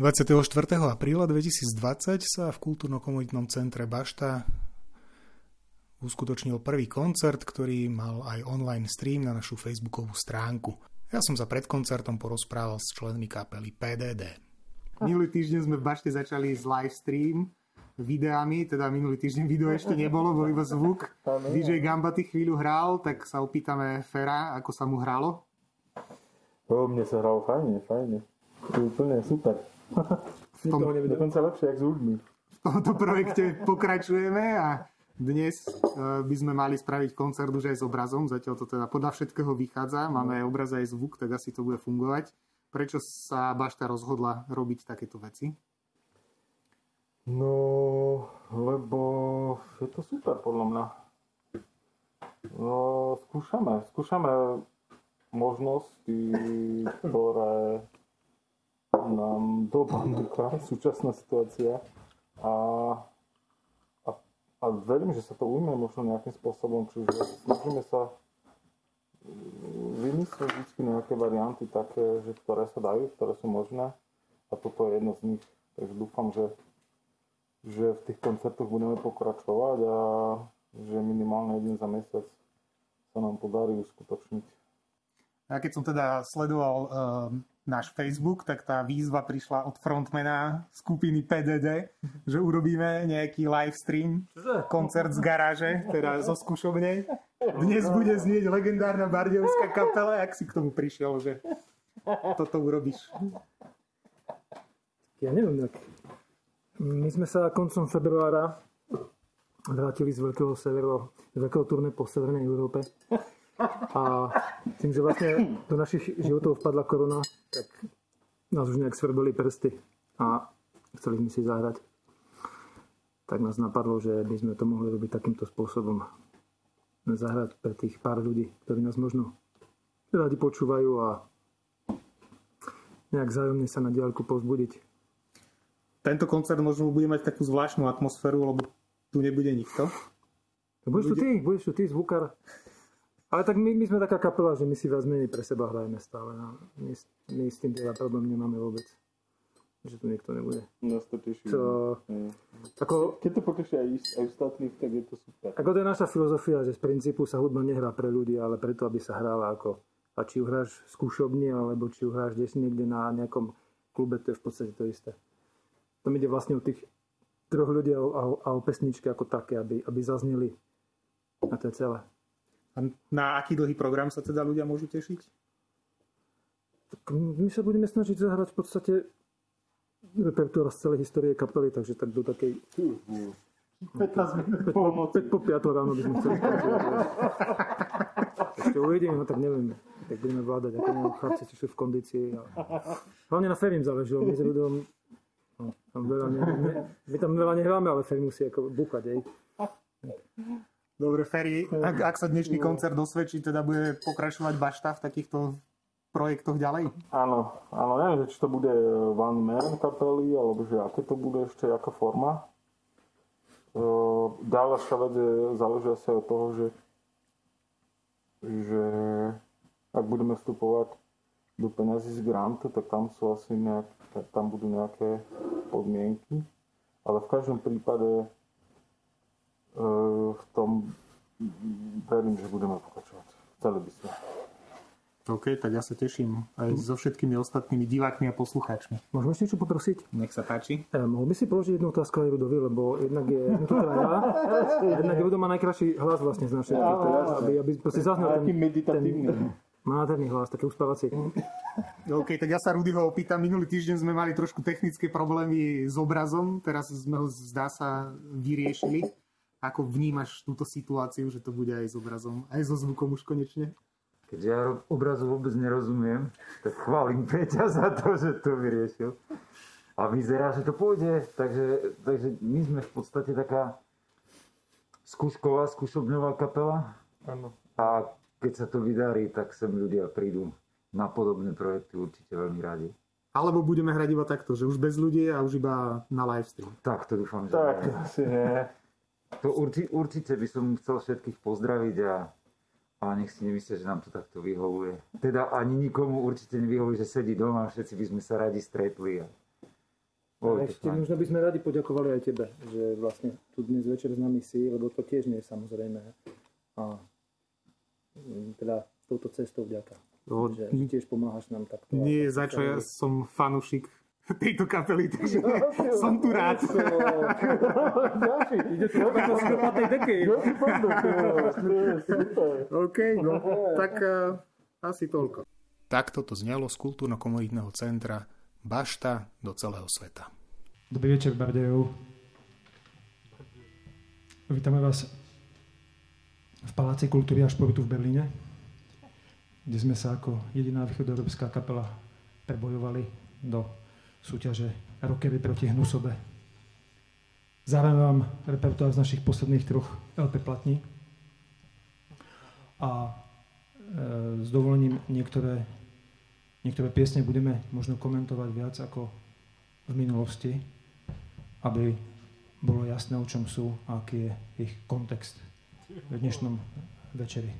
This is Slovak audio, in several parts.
24. apríla 2020 sa v kultúrno-komunitnom centre Bašta uskutočnil prvý koncert, ktorý mal aj online stream na našu facebookovú stránku. Ja som sa pred koncertom porozprával s členmi kapely PDD. Minulý týždeň sme v Bašte začali s live stream videami, teda minulý týždeň video ešte nebolo, bol iba zvuk. DJ Gambaty chvíľu hral, tak sa opýtame Fera, ako sa mu hralo. O, mne sa hralo fajne, fajne. Úplne super. V tom, Dokonca lepšie, jak s ľuďmi. V tomto projekte pokračujeme a dnes e, by sme mali spraviť koncert už aj s obrazom, zatiaľ to teda podľa všetkého vychádza, máme aj obraz aj zvuk, tak asi to bude fungovať. Prečo sa Bašta rozhodla robiť takéto veci? No, lebo je to super podľa mňa. No, skúšame, skúšame možnosti, ktoré nám doba núka, súčasná situácia a, a, a verím, že sa to ujme možno nejakým spôsobom, čiže snažíme sa mm, vymyslieť vždy nejaké varianty také, že ktoré sa dajú, ktoré sú možné a toto je jedno z nich. Takže dúfam, že, že v tých koncertoch budeme pokračovať a že minimálne jeden za mesiac sa nám podarí uskutočniť. Ja keď som teda sledoval uh, náš Facebook, tak tá výzva prišla od frontmana skupiny PDD, že urobíme nejaký live stream, koncert z garáže, teda zo skúšobnej. Dnes bude znieť legendárna bardiovská kapela, ak si k tomu prišiel, že toto urobíš. Ja neviem, tak my sme sa koncom februára vrátili z veľkého severu, z veľkého turné po Severnej Európe. A tým, že vlastne do našich životov vpadla korona, tak nás už nejak svrbili prsty a chceli sme si zahrať. Tak nás napadlo, že by sme to mohli robiť takýmto spôsobom. Zahrať pre tých pár ľudí, ktorí nás možno radi počúvajú a nejak zájomne sa na diálku povzbudiť. Tento koncert možno bude mať takú zvláštnu atmosféru, lebo tu nebude nikto. Budeš tu ty, budeš tu ty, zvukár. Ale tak my, my sme taká kapela, že my si viac menej pre seba hrajeme stále. No. My, my s tým teda problém nemáme vôbec. Že tu niekto nebude. Nás to teší. To, ako, Keď to poteší aj, aj ostatných, tak je to super. Ako to je naša filozofia, že z princípu sa hudba nehrá pre ľudí, ale preto, aby sa hrála ako a či ju hráš skúšobne, alebo či ju hráš niekde na nejakom klube, to je v podstate to isté. To ide vlastne o tých troch ľudí a, a, a o pesničky ako také, aby, aby zazneli. A to je celé. A na aký dlhý program sa teda ľudia môžu tešiť? Tak my sa budeme snažiť zahrať v podstate repertoár z celej histórie kapely, takže tak do takej... 15 minút po 5 po 5 ráno by sme chceli. Ešte uvidíme, no tak neviem, tak budeme vládať, ako neviem, chlapci, či sú v kondícii. A... Hlavne na Ferim záleží, my s ľuďom, no, tam veľa ne, ne, my tam veľa nehráme, ale Ferim musí ako búchať, ej. Dobre, Ferry, ak, ak sa dnešný koncert dosvedčí, teda bude pokračovať bašta v takýchto projektoch ďalej? Áno, áno, neviem, či to bude Van Meren kapely, alebo že aké to bude ešte, aká forma. Ďalšia vec je, záleží asi od toho, že, že ak budeme vstupovať do peniazy z grantu, tak tam sú asi nejak, tam budú nejaké podmienky. Ale v každom prípade v tom verím, že budeme pokračovať. Chceli by sme. OK, tak ja sa teším aj so všetkými ostatnými divákmi a poslucháčmi. Môžem ešte niečo poprosiť? Nech sa páči. E, mohol by si položiť jednu otázku aj Rudovi, lebo jednak je, no to teda ja, jednak Rudo má najkrajší hlas vlastne z našej, ja, aby, aby proste zaznel ten, meditatívny. ten, má nádherný hlas, taký uspávací. OK, tak ja sa Rudyho opýtam. Minulý týždeň sme mali trošku technické problémy s obrazom, teraz sme ho zdá sa vyriešili. Ako vnímaš túto situáciu, že to bude aj s obrazom, aj so zvukom už konečne? Keďže ja obrazu vôbec nerozumiem, tak chválim Peťa za to, že to vyriešil. A vyzerá, že to pôjde. Takže, takže my sme v podstate taká skúšková, skúšobňová kapela. Áno. A keď sa to vydarí, tak sem ľudia prídu na podobné projekty určite veľmi radi. Alebo budeme hrať iba takto, že už bez ľudí a už iba na livestream. Tak, to dúfam, že Tak, asi nie. To urči, určite by som chcel všetkých pozdraviť a, a nech si nemyslia, že nám to takto vyhovuje. Teda ani nikomu určite nevyhovuje, že sedí doma, všetci by sme sa radi stretli. A A ešte možno by sme radi poďakovali aj tebe, že vlastne tu dnes večer s nami si, lebo to tiež nie je samozrejme. A mm, teda touto cestou vďaka. No, že, že tiež pomáhaš nám takto. Nie, za čo ja som fanušik tejto kapely, takže som tu rád. Ide tej. OK, no, tak uh, asi toľko. Takto to znelo z kultúrno-komunitného centra Bašta do celého sveta. Dobrý večer, Bardejov. Vítame vás v Paláci kultúry a športu v Berlíne, kde sme sa ako jediná východoeurópska kapela prebojovali do súťaže Rockery proti Hnusobe. Zároveň vám repertoár z našich posledných troch LP platní a e, s dovolením niektoré Niektoré piesne budeme možno komentovať viac ako v minulosti, aby bolo jasné, o čom sú a aký je ich kontext v dnešnom večeri.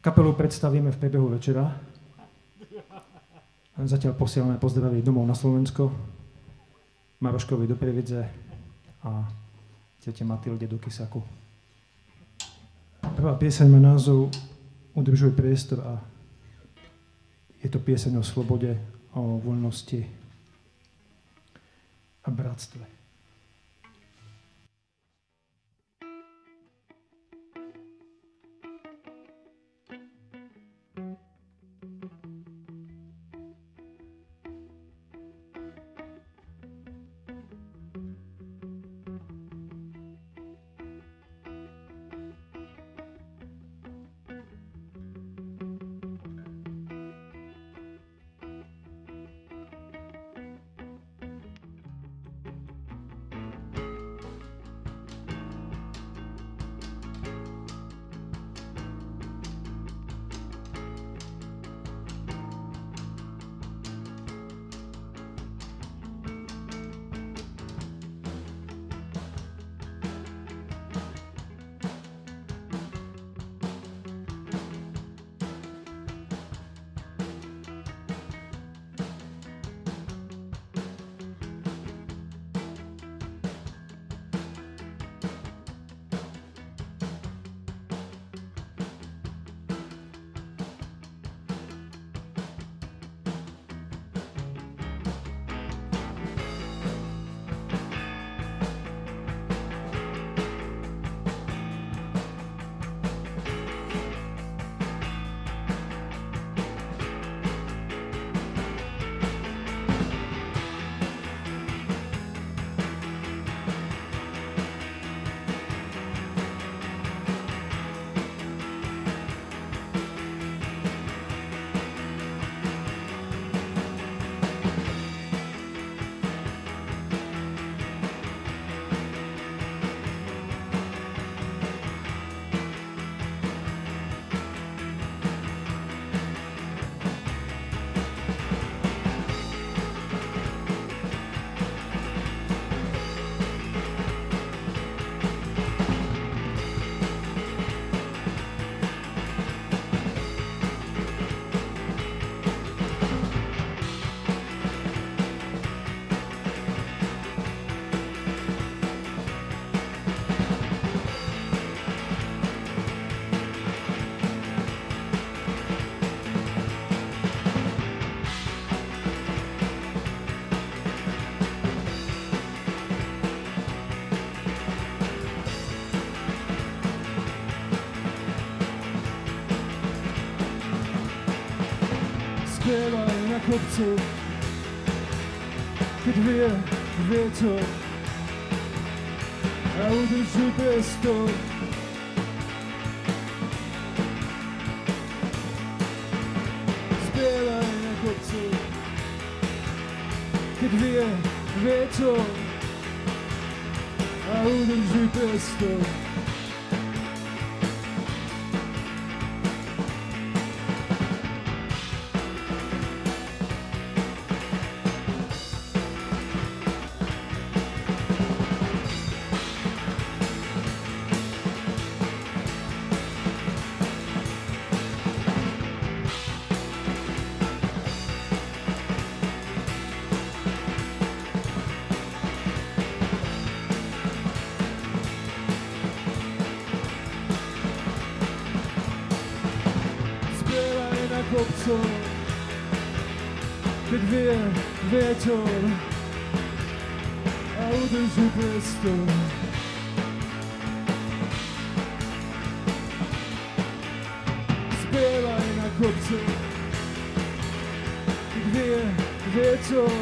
Kapelu predstavíme v priebehu večera. Zatiaľ posielame pozdraví domov na Slovensko, Maroškovi do Previdze a tete Matilde do Kisaku. Prvá pieseň má názov udržuje priestor a je to pieseň o slobode, o voľnosti a bratstve. Kopcu Keď vie vietor a udrží priestor Spievaj na kopcu Keď vie vietor a udrží priestor kopcov, keď vie vietor a udrží priestor. Spievaj na kopce, keď vie vietor